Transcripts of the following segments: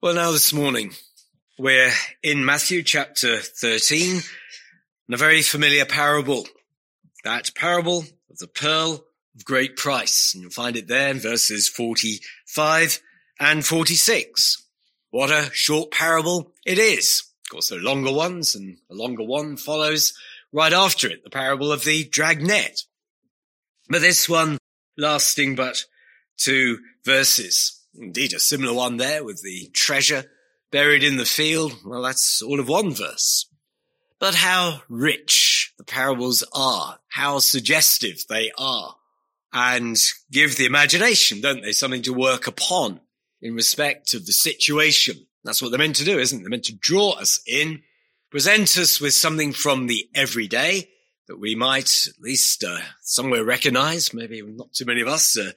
Well, now this morning, we're in Matthew chapter 13, and a very familiar parable. That parable of the pearl of great price. And you'll find it there in verses 45 and 46. What a short parable it is. Of course, there are longer ones, and a longer one follows right after it, the parable of the dragnet. But this one lasting but two verses. Indeed, a similar one there with the treasure buried in the field. Well, that's all of one verse. But how rich the parables are, how suggestive they are, and give the imagination, don't they, something to work upon in respect of the situation. That's what they're meant to do, isn't it? They're meant to draw us in, present us with something from the everyday that we might at least uh, somewhere recognize, maybe not too many of us, uh,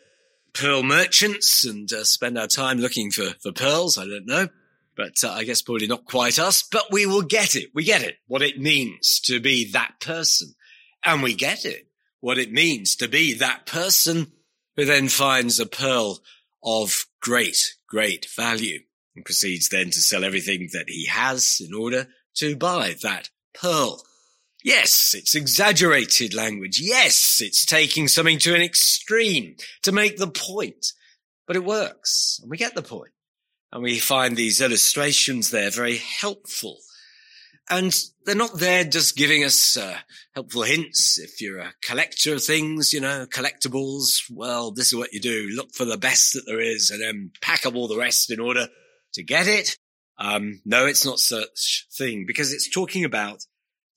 pearl merchants and uh, spend our time looking for, for pearls. I don't know. But uh, I guess probably not quite us, but we will get it. We get it. What it means to be that person. And we get it. What it means to be that person who then finds a pearl of great, great value and proceeds then to sell everything that he has in order to buy that pearl. Yes, it's exaggerated language. Yes, it's taking something to an extreme to make the point, but it works and we get the point. And we find these illustrations there very helpful. And they're not there just giving us uh, helpful hints. If you're a collector of things, you know, collectibles, well, this is what you do. Look for the best that there is and then pack up all the rest in order to get it. Um, no, it's not such thing because it's talking about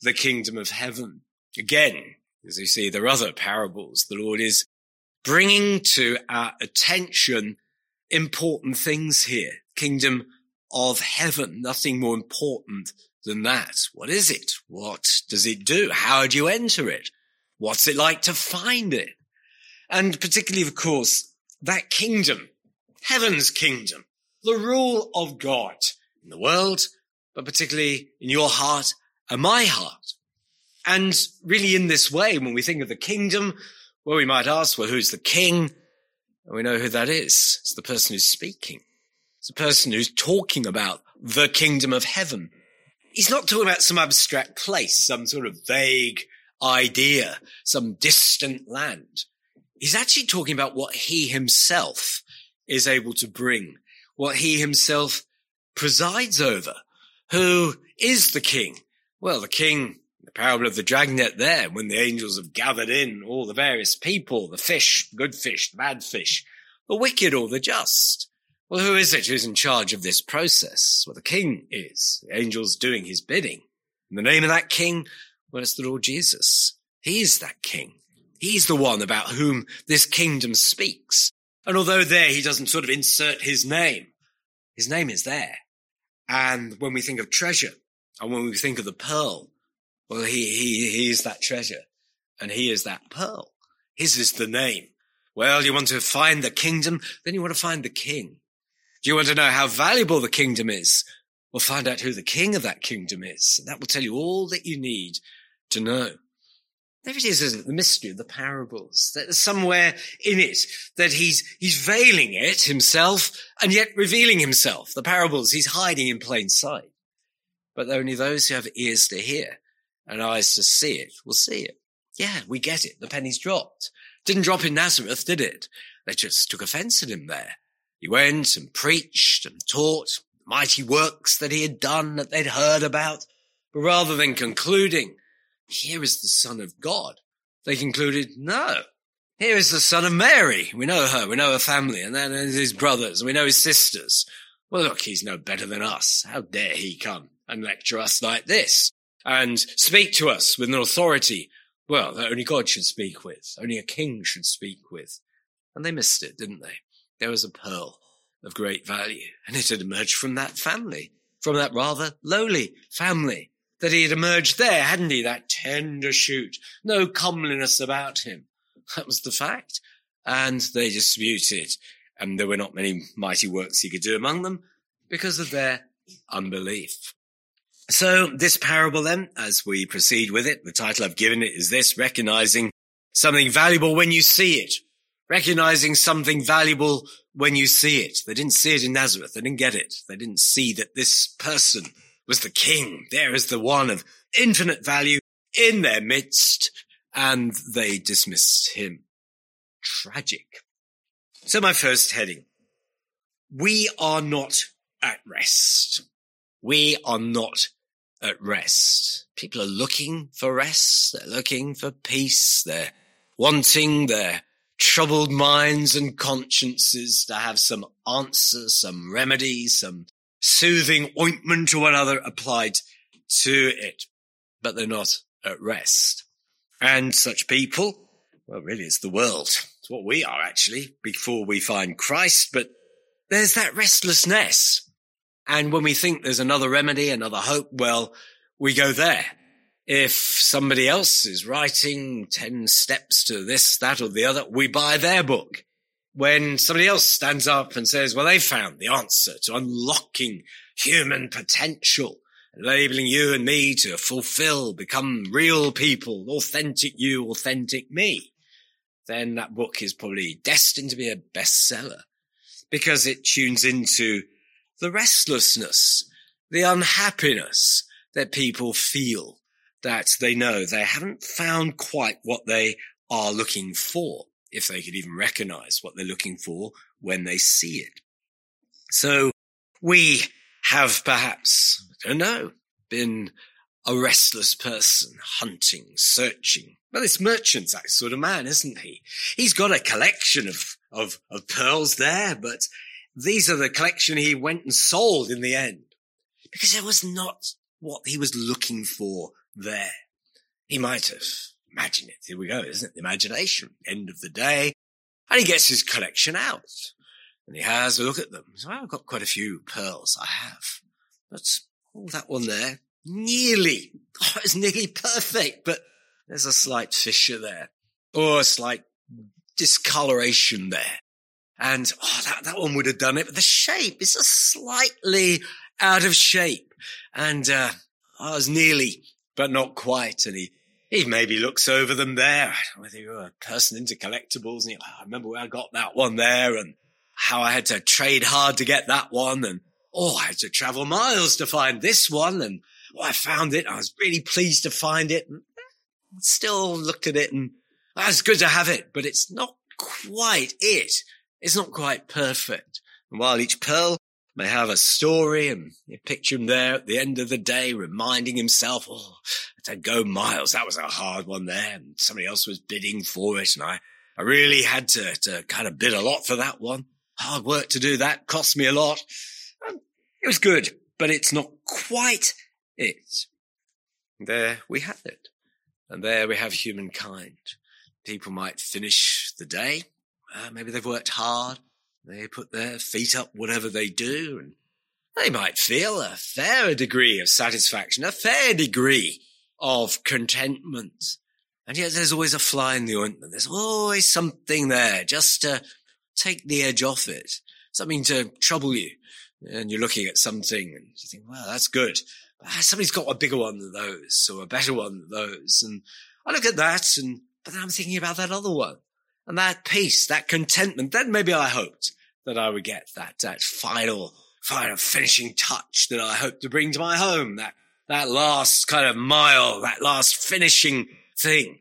the kingdom of heaven. Again, as you see, there are other parables. The Lord is bringing to our attention important things here. Kingdom of heaven. Nothing more important than that. What is it? What does it do? How do you enter it? What's it like to find it? And particularly, of course, that kingdom, heaven's kingdom, the rule of God in the world, but particularly in your heart my heart. And really in this way, when we think of the kingdom, well, we might ask, well, who's the king? And we know who that is. It's the person who's speaking. It's the person who's talking about the kingdom of heaven. He's not talking about some abstract place, some sort of vague idea, some distant land. He's actually talking about what he himself is able to bring, what he himself presides over, who is the king, well, the king, the parable of the dragnet there, when the angels have gathered in all the various people, the fish, good fish, the bad fish, the wicked or the just. Well, who is it who's in charge of this process? Well, the king is. The angel's doing his bidding. In the name of that king, well, it's the Lord Jesus. He's that king. He's the one about whom this kingdom speaks. And although there he doesn't sort of insert his name, his name is there. And when we think of treasure, and when we think of the pearl, well, he, he, he is that treasure and he is that pearl. His is the name. Well, you want to find the kingdom, then you want to find the king. Do you want to know how valuable the kingdom is? Well, find out who the king of that kingdom is. And that will tell you all that you need to know. There it is, isn't it? The mystery of the parables. There's somewhere in it that he's, he's veiling it himself and yet revealing himself. The parables he's hiding in plain sight but only those who have ears to hear and eyes to see it will see it. Yeah, we get it. The pennies dropped. Didn't drop in Nazareth, did it? They just took offense at him there. He went and preached and taught mighty works that he had done that they'd heard about. But rather than concluding, here is the son of God, they concluded, no, here is the son of Mary. We know her. We know her family and then his brothers and we know his sisters. Well, look, he's no better than us. How dare he come? And lecture us like this and speak to us with an authority, well, that only God should speak with, only a king should speak with. And they missed it, didn't they? There was a pearl of great value and it had emerged from that family, from that rather lowly family that he had emerged there, hadn't he? That tender shoot, no comeliness about him. That was the fact. And they disputed and there were not many mighty works he could do among them because of their unbelief. So this parable then, as we proceed with it, the title I've given it is this, recognizing something valuable when you see it. recognizing something valuable when you see it. They didn't see it in Nazareth. They didn't get it. They didn't see that this person was the king. There is the one of infinite value in their midst and they dismissed him. Tragic. So my first heading. We are not at rest. We are not at rest. People are looking for rest. They're looking for peace. They're wanting their troubled minds and consciences to have some answers, some remedy, some soothing ointment or another applied to it. But they're not at rest. And such people, well, really, it's the world. It's what we are actually before we find Christ. But there's that restlessness. And when we think there's another remedy, another hope, well, we go there. If somebody else is writing 10 steps to this, that, or the other, we buy their book. When somebody else stands up and says, well, they found the answer to unlocking human potential, enabling you and me to fulfill, become real people, authentic you, authentic me, then that book is probably destined to be a bestseller because it tunes into the restlessness, the unhappiness that people feel that they know they haven't found quite what they are looking for, if they could even recognize what they're looking for when they see it. So we have perhaps, I don't know, been a restless person, hunting, searching. Well, this merchant's that sort of man, isn't he? He's got a collection of, of, of pearls there, but these are the collection he went and sold in the end because it was not what he was looking for there. He might have imagined it. Here we go, isn't it? The imagination. End of the day. And he gets his collection out and he has a look at them. So I've got quite a few pearls I have, but oh, that one there, nearly, oh, it's nearly perfect, but there's a slight fissure there or a slight discoloration there. And oh, that, that one would have done it, but the shape is just slightly out of shape. And, uh, I was nearly, but not quite. And he, he maybe looks over them there. I don't know whether you're a person into collectibles and oh, I remember where I got that one there and how I had to trade hard to get that one. And, oh, I had to travel miles to find this one. And, oh, I found it. I was really pleased to find it. And still looked at it and it's good to have it, but it's not quite it. It's not quite perfect. And while each pearl may have a story and you picture him there at the end of the day reminding himself, oh, I had to go miles. That was a hard one there. And somebody else was bidding for it. And I, I really had to, to kind of bid a lot for that one. Hard work to do that cost me a lot. And it was good, but it's not quite it. There we have it. And there we have humankind. People might finish the day uh, maybe they've worked hard. They put their feet up, whatever they do, and they might feel a fair degree of satisfaction, a fair degree of contentment. And yet there's always a fly in the ointment. There's always something there just to take the edge off it, something to trouble you. And you're looking at something and you think, well, that's good. But somebody's got a bigger one than those or a better one than those. And I look at that and, but then I'm thinking about that other one and that peace, that contentment, then maybe I hoped that I would get that, that final, final finishing touch that I hoped to bring to my home, that, that last kind of mile, that last finishing thing.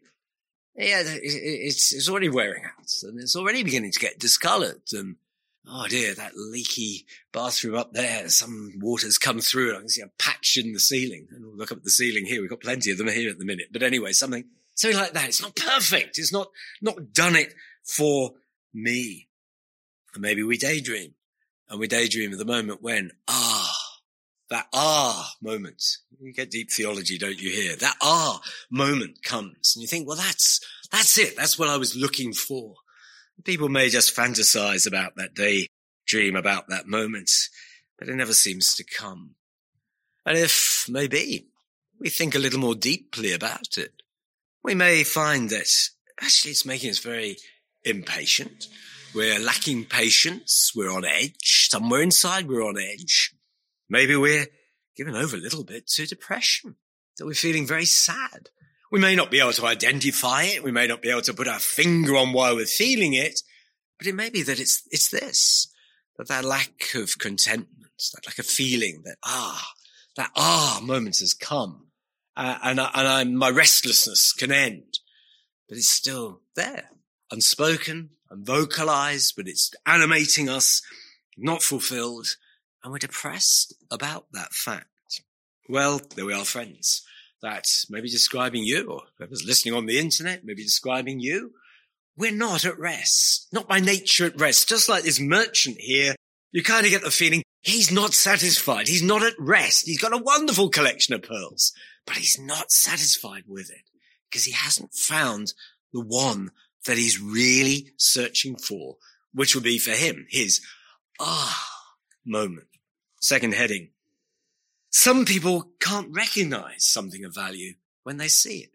Yeah, it's, it's already wearing out and it's already beginning to get discolored and Oh dear, that leaky bathroom up there. Some water's come through. I can see a patch in the ceiling. And look up at the ceiling here. We've got plenty of them here at the minute. But anyway, something Something like that. It's not perfect. It's not, not done it for me. And maybe we daydream and we daydream at the moment when, ah, that ah moment. You get deep theology, don't you hear? That ah moment comes and you think, well, that's, that's it. That's what I was looking for. People may just fantasize about that day, dream about that moment, but it never seems to come. And if maybe we think a little more deeply about it, we may find that actually it's making us very impatient. We're lacking patience. We're on edge. Somewhere inside, we're on edge. Maybe we're given over a little bit to depression. That we're feeling very sad. We may not be able to identify it. We may not be able to put our finger on why we're feeling it, But it may be that it's, it's this, that that lack of contentment, that lack of feeling that, ah, that ah moment has come. Uh, and, I, and I'm, my restlessness can end, but it's still there, unspoken, unvocalized, but it's animating us, not fulfilled, and we're depressed about that fact. Well, there we are, friends. That's maybe describing you, or whoever's listening on the internet, maybe describing you. We're not at rest, not by nature at rest. Just like this merchant here, you kind of get the feeling he's not satisfied. He's not at rest. He's got a wonderful collection of pearls, but he's not satisfied with it because he hasn't found the one that he's really searching for, which will be for him his ah moment. Second heading. Some people can't recognize something of value when they see it.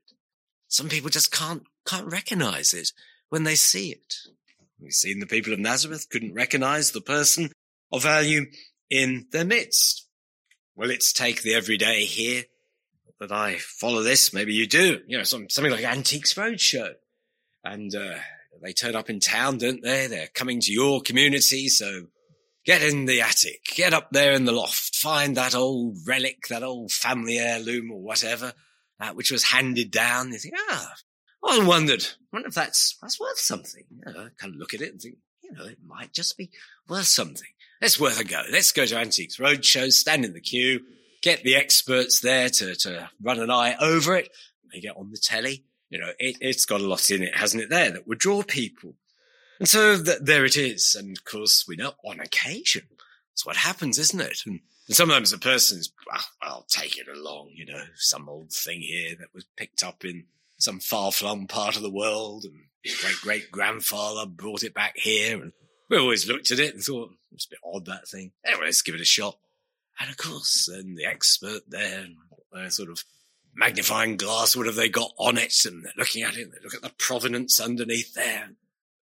Some people just can't, can't recognize it when they see it. We've seen the people of Nazareth couldn't recognize the person of value in their midst. Well, let's take the everyday here that I follow this. Maybe you do, you know, some, something like Antiques Roadshow. And, uh, they turn up in town, don't they? They're coming to your community. So Get in the attic, get up there in the loft, find that old relic, that old family heirloom or whatever, that which was handed down. You think, ah, I wondered, I wonder if that's, that's worth something. You know, kind of look at it and think, you know, it might just be worth something. It's worth a go. Let's go to Antiques Roadshow, stand in the queue, get the experts there to, to run an eye over it. They get on the telly. You know, it, it's got a lot in it, hasn't it there that would draw people. And so th- there it is. And of course, we know on occasion, that's what happens, isn't it? And, and sometimes the person's, well, I'll take it along, you know, some old thing here that was picked up in some far flung part of the world and great great grandfather brought it back here. And we always looked at it and thought, it's a bit odd, that thing. Anyway, let's give it a shot. And of course, then the expert there, their sort of magnifying glass, what have they got on it? And they're looking at it, they look at the provenance underneath there.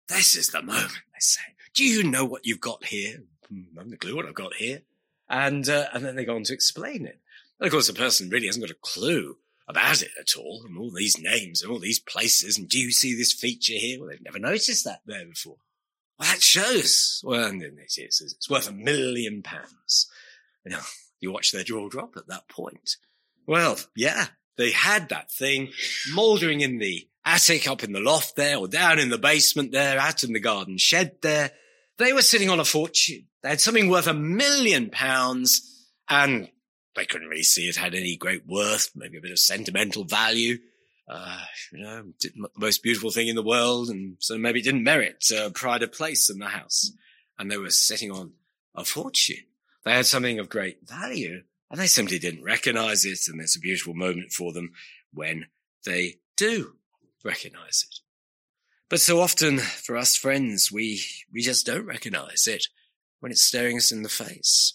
This is the moment, they say. Do you know what you've got here? Hmm, I haven't a clue what I've got here. And, uh, and then they go on to explain it. And of course, the person really hasn't got a clue about it at all, and all these names and all these places. And do you see this feature here? Well, they've never noticed that there before. Well, that shows. Well, and it is. It's worth a million pounds. You know, you watch their jaw drop at that point. Well, yeah, they had that thing mouldering in the attic up in the loft there or down in the basement there, out in the garden shed there. They were sitting on a fortune. They had something worth a million pounds and they couldn't really see it had any great worth, maybe a bit of sentimental value. Uh, you know, the most beautiful thing in the world. And so maybe it didn't merit uh, pride of place in the house. And they were sitting on a fortune. They had something of great value and they simply didn't recognize it. And it's a beautiful moment for them when they do recognize it. But so often for us friends, we, we just don't recognize it when it's staring us in the face.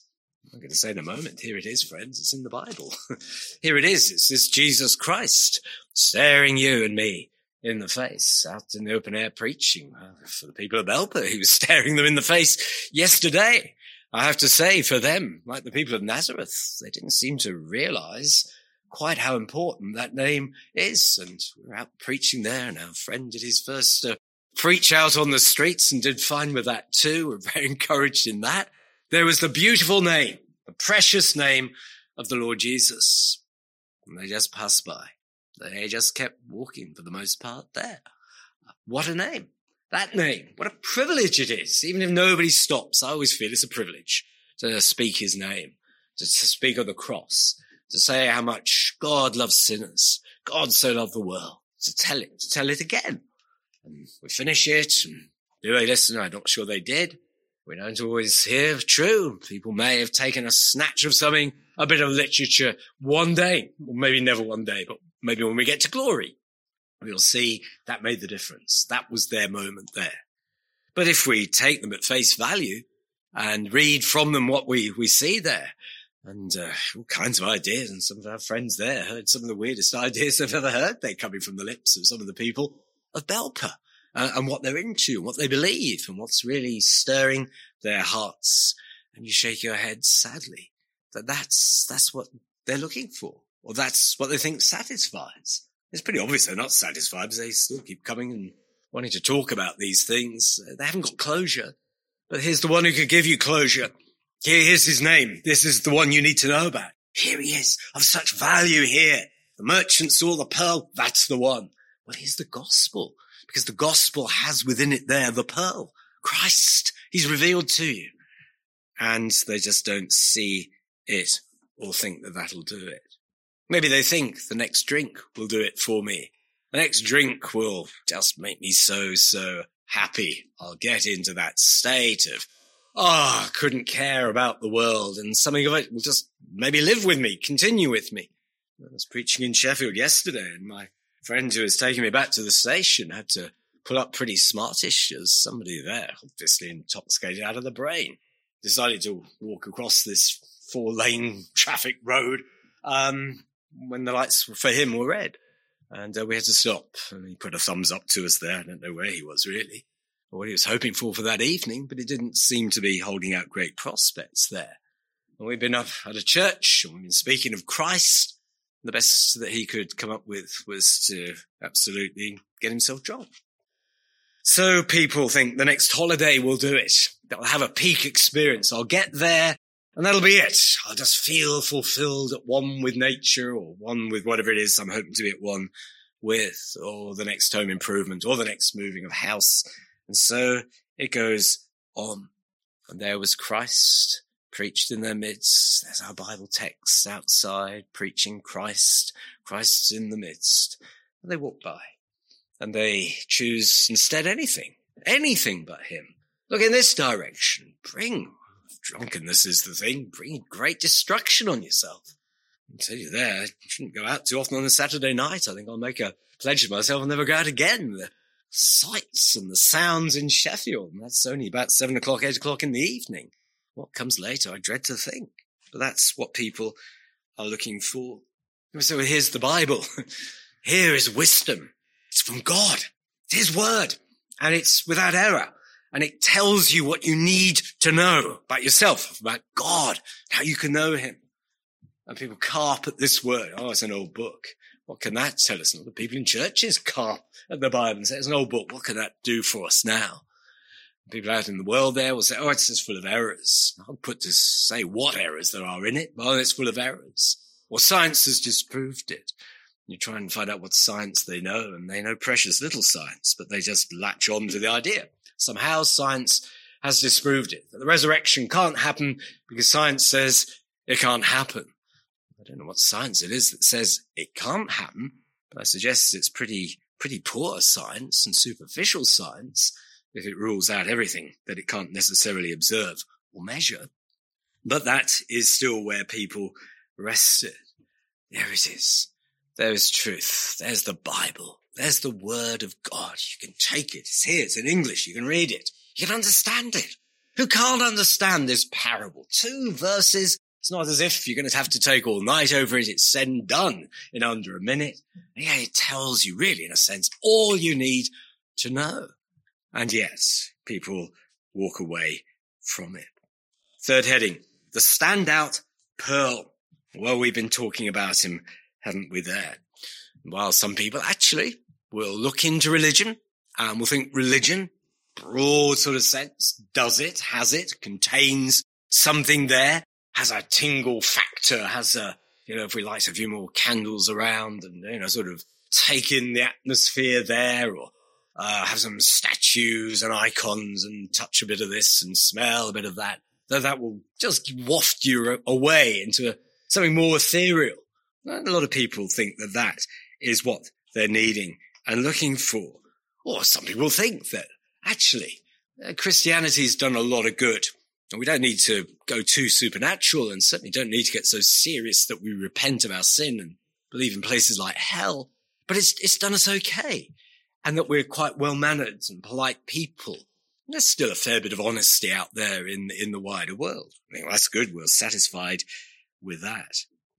I'm going to say in a moment, here it is, friends. It's in the Bible. here it is. It's this Jesus Christ staring you and me in the face out in the open air preaching. Uh, for the people of Belper, he was staring them in the face yesterday. I have to say for them, like the people of Nazareth, they didn't seem to realize quite how important that name is. And we are out preaching there and our friend did his first uh, preach out on the streets and did fine with that too. We're very encouraged in that. There was the beautiful name, the precious name of the Lord Jesus. And they just passed by. They just kept walking for the most part there. What a name. That name. What a privilege it is. Even if nobody stops, I always feel it's a privilege to speak his name, to, to speak of the cross, to say how much God loves sinners. God so loved the world. To tell it, to tell it again. And we finish it do they listen? I'm not sure they did. We don't always hear true. People may have taken a snatch of something, a bit of literature one day, or maybe never one day, but maybe when we get to glory, we'll see that made the difference. That was their moment there. But if we take them at face value and read from them what we, we see there, and uh, all kinds of ideas. And some of our friends there heard some of the weirdest ideas they've ever heard. They're coming from the lips of some of the people of Belper uh, and what they're into and what they believe and what's really stirring their hearts. And you shake your head sadly that that's, that's what they're looking for or that's what they think satisfies. It's pretty obvious they're not satisfied because they still keep coming and wanting to talk about these things. They haven't got closure. But here's the one who could give you closure. Here, Here's his name. This is the one you need to know about. Here he is of such value here. The merchant saw the pearl. That's the one. Well, here's the gospel because the gospel has within it there the pearl. Christ. He's revealed to you. And they just don't see it or think that that'll do it. Maybe they think the next drink will do it for me. The next drink will just make me so, so happy. I'll get into that state of, oh, I couldn't care about the world and something of it will just maybe live with me, continue with me. I was preaching in Sheffield yesterday and my friend who was taking me back to the station had to pull up pretty smartish as somebody there, obviously intoxicated out of the brain, decided to walk across this four lane traffic road, um, when the lights for him were red. And uh, we had to stop. And he put a thumbs up to us there. I don't know where he was really, or what he was hoping for for that evening, but it didn't seem to be holding out great prospects there. And we've been up at a church and we've been speaking of Christ. The best that he could come up with was to absolutely get himself drunk. So people think the next holiday will do it. They'll have a peak experience. I'll get there and that'll be it. I'll just feel fulfilled at one with nature or one with whatever it is I'm hoping to be at one with or the next home improvement or the next moving of house. And so it goes on. And there was Christ preached in their midst. There's our Bible text outside preaching Christ. Christ's in the midst. And they walk by and they choose instead anything, anything but him. Look in this direction. Bring drunkenness is the thing, bringing great destruction on yourself. I tell you there, shouldn't go out too often on a Saturday night. I think I'll make a pledge to myself I'll never go out again. The sights and the sounds in Sheffield, and that's only about seven o'clock, eight o'clock in the evening. What comes later, I dread to think. But that's what people are looking for. So here's the Bible. Here is wisdom. It's from God. It's His word. And it's without error and it tells you what you need to know about yourself, about God, how you can know him. And people carp at this word. Oh, it's an old book. What can that tell us? Not the people in churches carp at the Bible and say it's an old book. What can that do for us now? People out in the world there will say, oh, it's just full of errors. I'll put to say what errors there are in it. Well, oh, it's full of errors. Well, science has disproved it. You try and find out what science they know, and they know precious little science, but they just latch on to the idea. Somehow science has disproved it. That the resurrection can't happen because science says it can't happen. I don't know what science it is that says it can't happen, but I suggest it's pretty, pretty poor science and superficial science if it rules out everything that it can't necessarily observe or measure. But that is still where people rested. There it is. There is truth. There's the Bible. There's the word of God. You can take it. It's here. It's in English. You can read it. You can understand it. Who can't understand this parable? Two verses. It's not as if you're going to have to take all night over it. It's said and done in under a minute. Yeah, it tells you really, in a sense, all you need to know. And yes, people walk away from it. Third heading, the standout pearl. Well, we've been talking about him, haven't we there? While some people actually will look into religion and will think religion, broad sort of sense, does it, has it, contains something there, has a tingle factor, has a, you know, if we light a few more candles around and, you know, sort of take in the atmosphere there or, uh, have some statues and icons and touch a bit of this and smell a bit of that, that, that will just waft you away into something more ethereal. A lot of people think that that is what they're needing and looking for. Or some people think that actually uh, Christianity's done a lot of good. And we don't need to go too supernatural and certainly don't need to get so serious that we repent of our sin and believe in places like hell. But it's, it's done us okay. And that we're quite well mannered and polite people. And there's still a fair bit of honesty out there in, in the wider world. I mean, well, that's good. We're satisfied with that.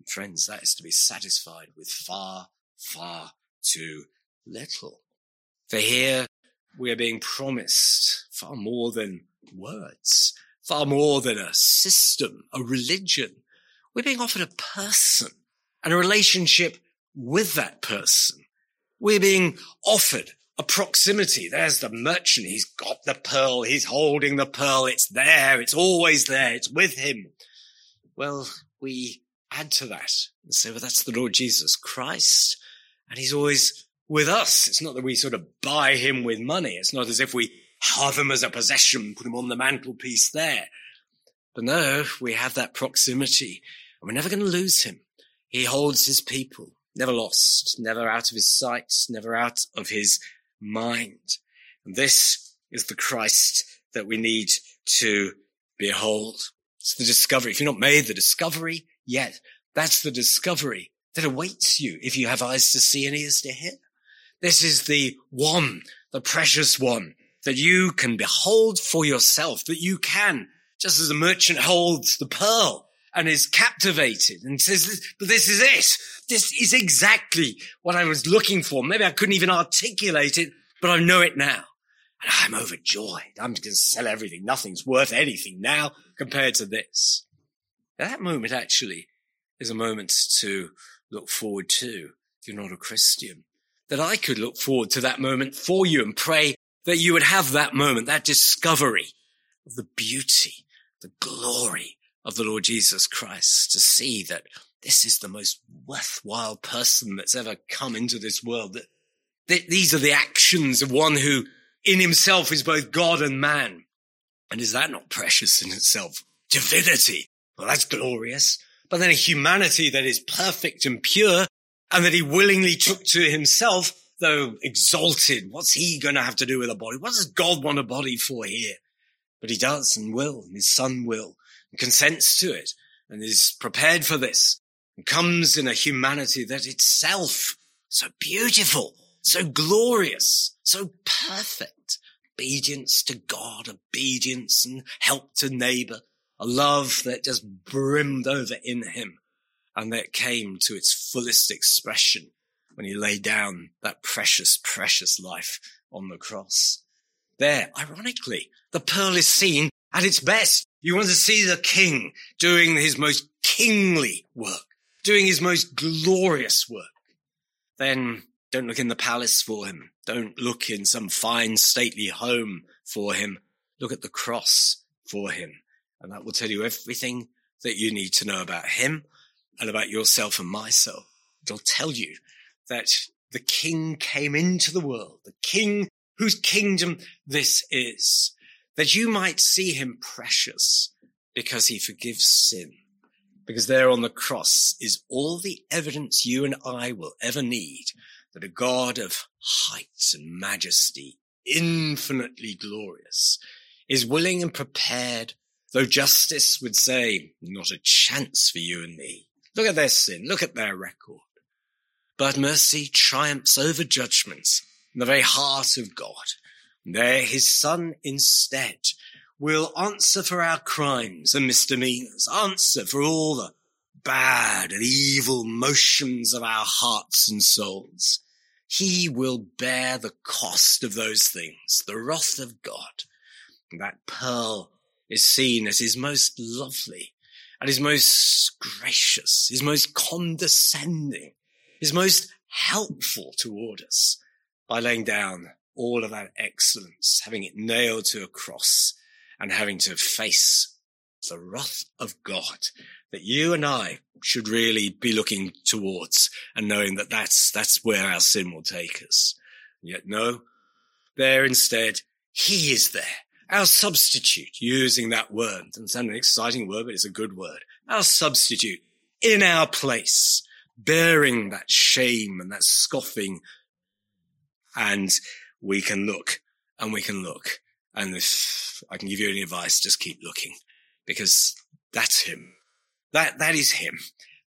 Friends, that is to be satisfied with far, far too little. For here we are being promised far more than words, far more than a system, a religion. We're being offered a person and a relationship with that person. We're being offered a proximity. There's the merchant. He's got the pearl. He's holding the pearl. It's there. It's always there. It's with him. Well, we add to that and say, well, that's the Lord Jesus Christ. And he's always with us. It's not that we sort of buy him with money. It's not as if we have him as a possession, put him on the mantelpiece there. But no, we have that proximity and we're never going to lose him. He holds his people, never lost, never out of his sight, never out of his mind. And this is the Christ that we need to behold. It's the discovery. If you've not made the discovery yet, that's the discovery that awaits you if you have eyes to see and ears to hear. This is the one, the precious one that you can behold for yourself, that you can, just as a merchant holds the pearl and is captivated and says, but this is it. This is exactly what I was looking for. Maybe I couldn't even articulate it, but I know it now. And I'm overjoyed. I'm going to sell everything. Nothing's worth anything now compared to this. That moment actually is a moment to look forward to if you're not a Christian. That I could look forward to that moment for you and pray that you would have that moment, that discovery of the beauty, the glory of the Lord Jesus Christ to see that this is the most worthwhile person that's ever come into this world. That, that these are the actions of one who in himself is both God and man. And is that not precious in itself? Divinity. Well, that's glorious. But then a humanity that is perfect and pure and that he willingly took to himself, though exalted. What's he going to have to do with a body? What does God want a body for here? But he does and will, and his son will and consents to it and is prepared for this and comes in a humanity that itself so beautiful, so glorious, so perfect. Obedience to God, obedience and help to neighbor, a love that just brimmed over in him and that came to its fullest expression when he laid down that precious, precious life on the cross. There, ironically, the pearl is seen at its best. You want to see the king doing his most kingly work, doing his most glorious work. Then don't look in the palace for him. Don't look in some fine stately home for him. Look at the cross for him. And that will tell you everything that you need to know about him and about yourself and myself. It'll tell you that the king came into the world, the king whose kingdom this is that you might see him precious because he forgives sin. Because there on the cross is all the evidence you and I will ever need that a God of heights and majesty, infinitely glorious, is willing and prepared, though justice would say, not a chance for you and me. Look at their sin. Look at their record. But mercy triumphs over judgments in the very heart of God. There his son instead will answer for our crimes and misdemeanors, answer for all the bad and evil motions of our hearts and souls. He will bear the cost of those things, the wrath of God. That pearl is seen as his most lovely and his most gracious, his most condescending, his most helpful toward us by laying down all of that excellence, having it nailed to a cross and having to face the wrath of God that you and I should really be looking towards and knowing that that's, that's where our sin will take us. Yet no, there instead, he is there. Our substitute, using that word, doesn't sound an exciting word, but it's a good word. Our substitute in our place, bearing that shame and that scoffing and we can look and we can look. And if I can give you any advice, just keep looking because that's him. That, that is him.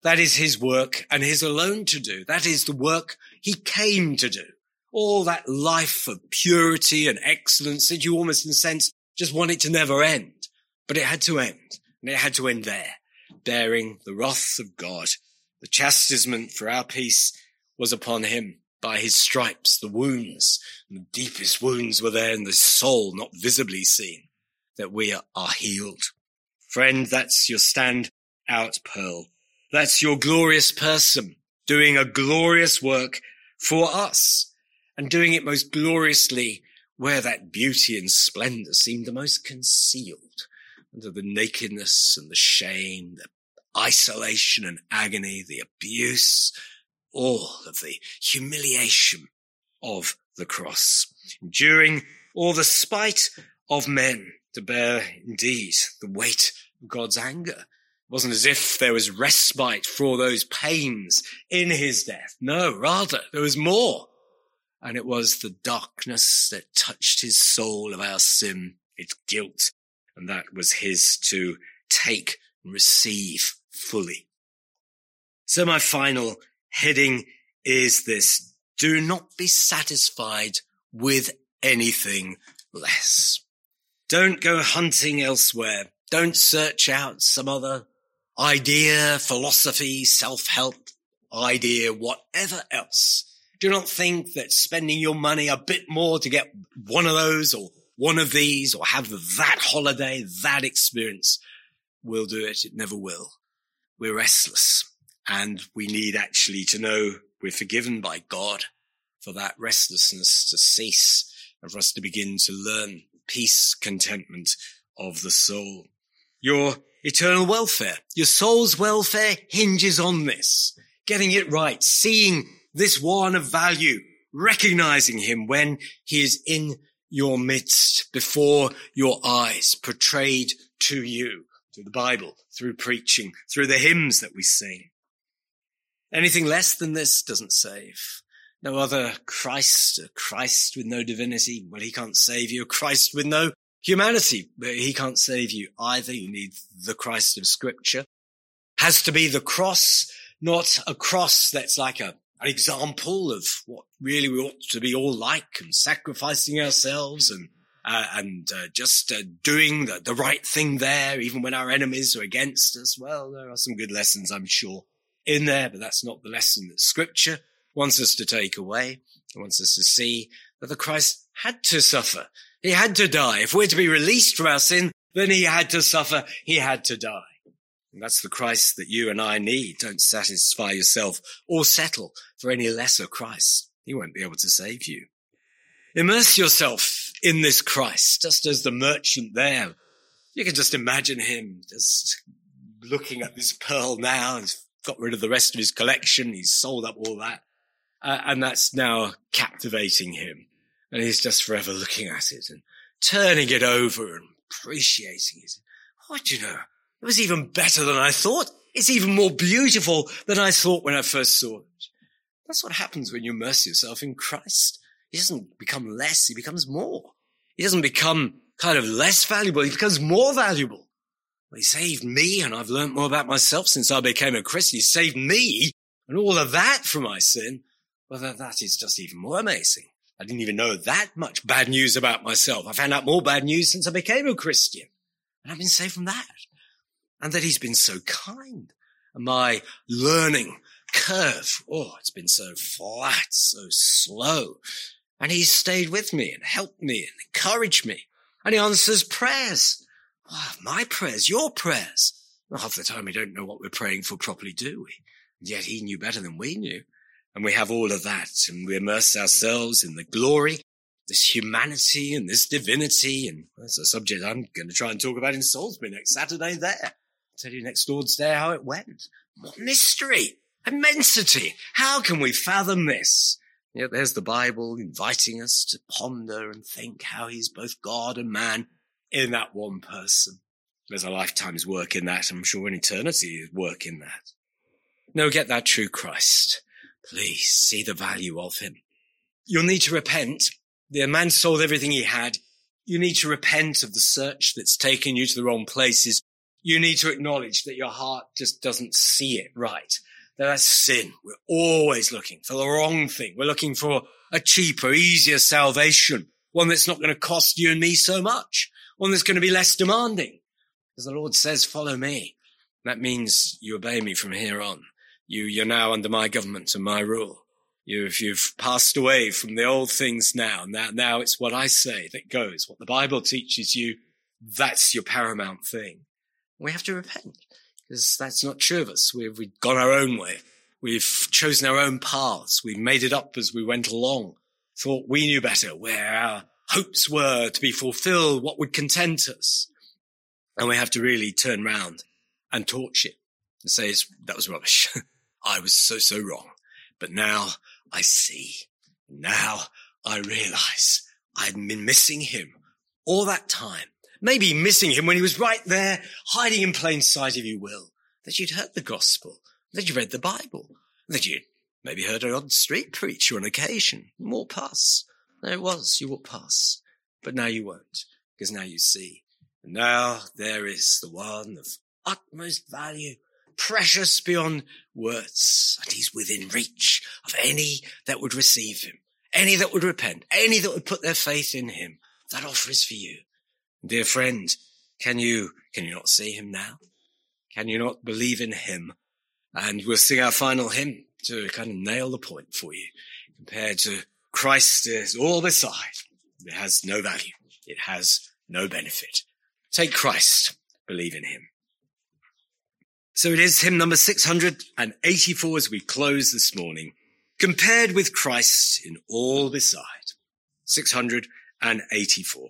That is his work and his alone to do. That is the work he came to do. All that life of purity and excellence that you almost in a sense just want it to never end. But it had to end and it had to end there, bearing the wrath of God. The chastisement for our peace was upon him by his stripes, the wounds, the deepest wounds were there in the soul, not visibly seen, that we are healed. Friend, that's your stand out pearl. That's your glorious person doing a glorious work for us. And doing it most gloriously where that beauty and splendor seemed the most concealed under the nakedness and the shame, the isolation and agony, the abuse, all of the humiliation of the cross, enduring all the spite of men to bear indeed the weight of God's anger. It wasn't as if there was respite for those pains in his death. No, rather, there was more. And it was the darkness that touched his soul of our sin, its guilt, and that was his to take and receive fully. So my final heading is this. Do not be satisfied with anything less. Don't go hunting elsewhere. Don't search out some other idea, philosophy, self-help idea, whatever else. Do not think that spending your money a bit more to get one of those or one of these or have that holiday, that experience will do it. It never will. We're restless and we need actually to know we're forgiven by God for that restlessness to cease and for us to begin to learn peace, contentment of the soul. Your eternal welfare, your soul's welfare hinges on this. Getting it right, seeing this one of value, recognizing him when he is in your midst, before your eyes, portrayed to you, through the Bible, through preaching, through the hymns that we sing. Anything less than this doesn't save. No other Christ, a Christ with no divinity. Well, he can't save you. A Christ with no humanity, but he can't save you either. You need the Christ of scripture. Has to be the cross, not a cross that's like a, an example of what really we ought to be all like and sacrificing ourselves and uh, and uh, just uh, doing the, the right thing there, even when our enemies are against us. Well, there are some good lessons, I'm sure, in there, but that's not the lesson that scripture wants us to take away. It wants us to see that the Christ had to suffer. He had to die. If we're to be released from our sin, then he had to suffer. He had to die. And that's the Christ that you and I need. Don't satisfy yourself or settle for any lesser Christ. He won't be able to save you. Immerse yourself in this Christ, just as the merchant there. You can just imagine him just looking at this pearl now He's got rid of the rest of his collection. He's sold up all that. Uh, and that's now captivating him. And he's just forever looking at it and turning it over and appreciating it. What do you know? It was even better than I thought. It's even more beautiful than I thought when I first saw it. That's what happens when you immerse yourself in Christ. He doesn't become less, he becomes more. He doesn't become kind of less valuable, he becomes more valuable. Well, he saved me, and I've learned more about myself since I became a Christian. He saved me and all of that from my sin. Well, that, that is just even more amazing. I didn't even know that much bad news about myself. I found out more bad news since I became a Christian. And I've been saved from that. And that he's been so kind. And my learning curve, oh, it's been so flat, so slow. And he's stayed with me and helped me and encouraged me. And he answers prayers. Oh, my prayers, your prayers. Half the time we don't know what we're praying for properly, do we? And yet he knew better than we knew. And we have all of that and we immerse ourselves in the glory, this humanity and this divinity. And that's a subject I'm going to try and talk about in Salisbury next Saturday there. Tell you next door today how it went. What mystery, immensity. How can we fathom this? Yet there's the Bible inviting us to ponder and think how he's both God and man in that one person. There's a lifetime's work in that. I'm sure an eternity is work in that. No, get that true Christ. Please see the value of him. You'll need to repent. The man sold everything he had. You need to repent of the search that's taken you to the wrong places. You need to acknowledge that your heart just doesn't see it right. That that's sin. We're always looking for the wrong thing. We're looking for a cheaper, easier salvation. One that's not going to cost you and me so much. One that's going to be less demanding. Because the Lord says, follow me. That means you obey me from here on. You, you're now under my government and my rule. You've, you've passed away from the old things now. Now, now it's what I say that goes. What the Bible teaches you, that's your paramount thing. We have to repent because that's not true of us. We've, we've gone our own way. We've chosen our own paths. We've made it up as we went along. thought we knew better, where our hopes were to be fulfilled, what would content us. And we have to really turn round and torch it and say, that was rubbish. I was so, so wrong. But now I see. Now I realize I'd been missing him all that time. Maybe missing him when he was right there, hiding in plain sight, if you will, that you'd heard the gospel, that you read the Bible, that you'd maybe heard an odd street preacher on occasion, walk past. There it was, you walked past. But now you won't, because now you see. And now there is the one of utmost value, precious beyond words, and he's within reach of any that would receive him, any that would repent, any that would put their faith in him. That offer is for you. Dear friend, can you, can you not see him now? Can you not believe in him? And we'll sing our final hymn to kind of nail the point for you compared to Christ is all beside. It has no value. It has no benefit. Take Christ, believe in him. So it is hymn number 684 as we close this morning, compared with Christ in all beside. 684.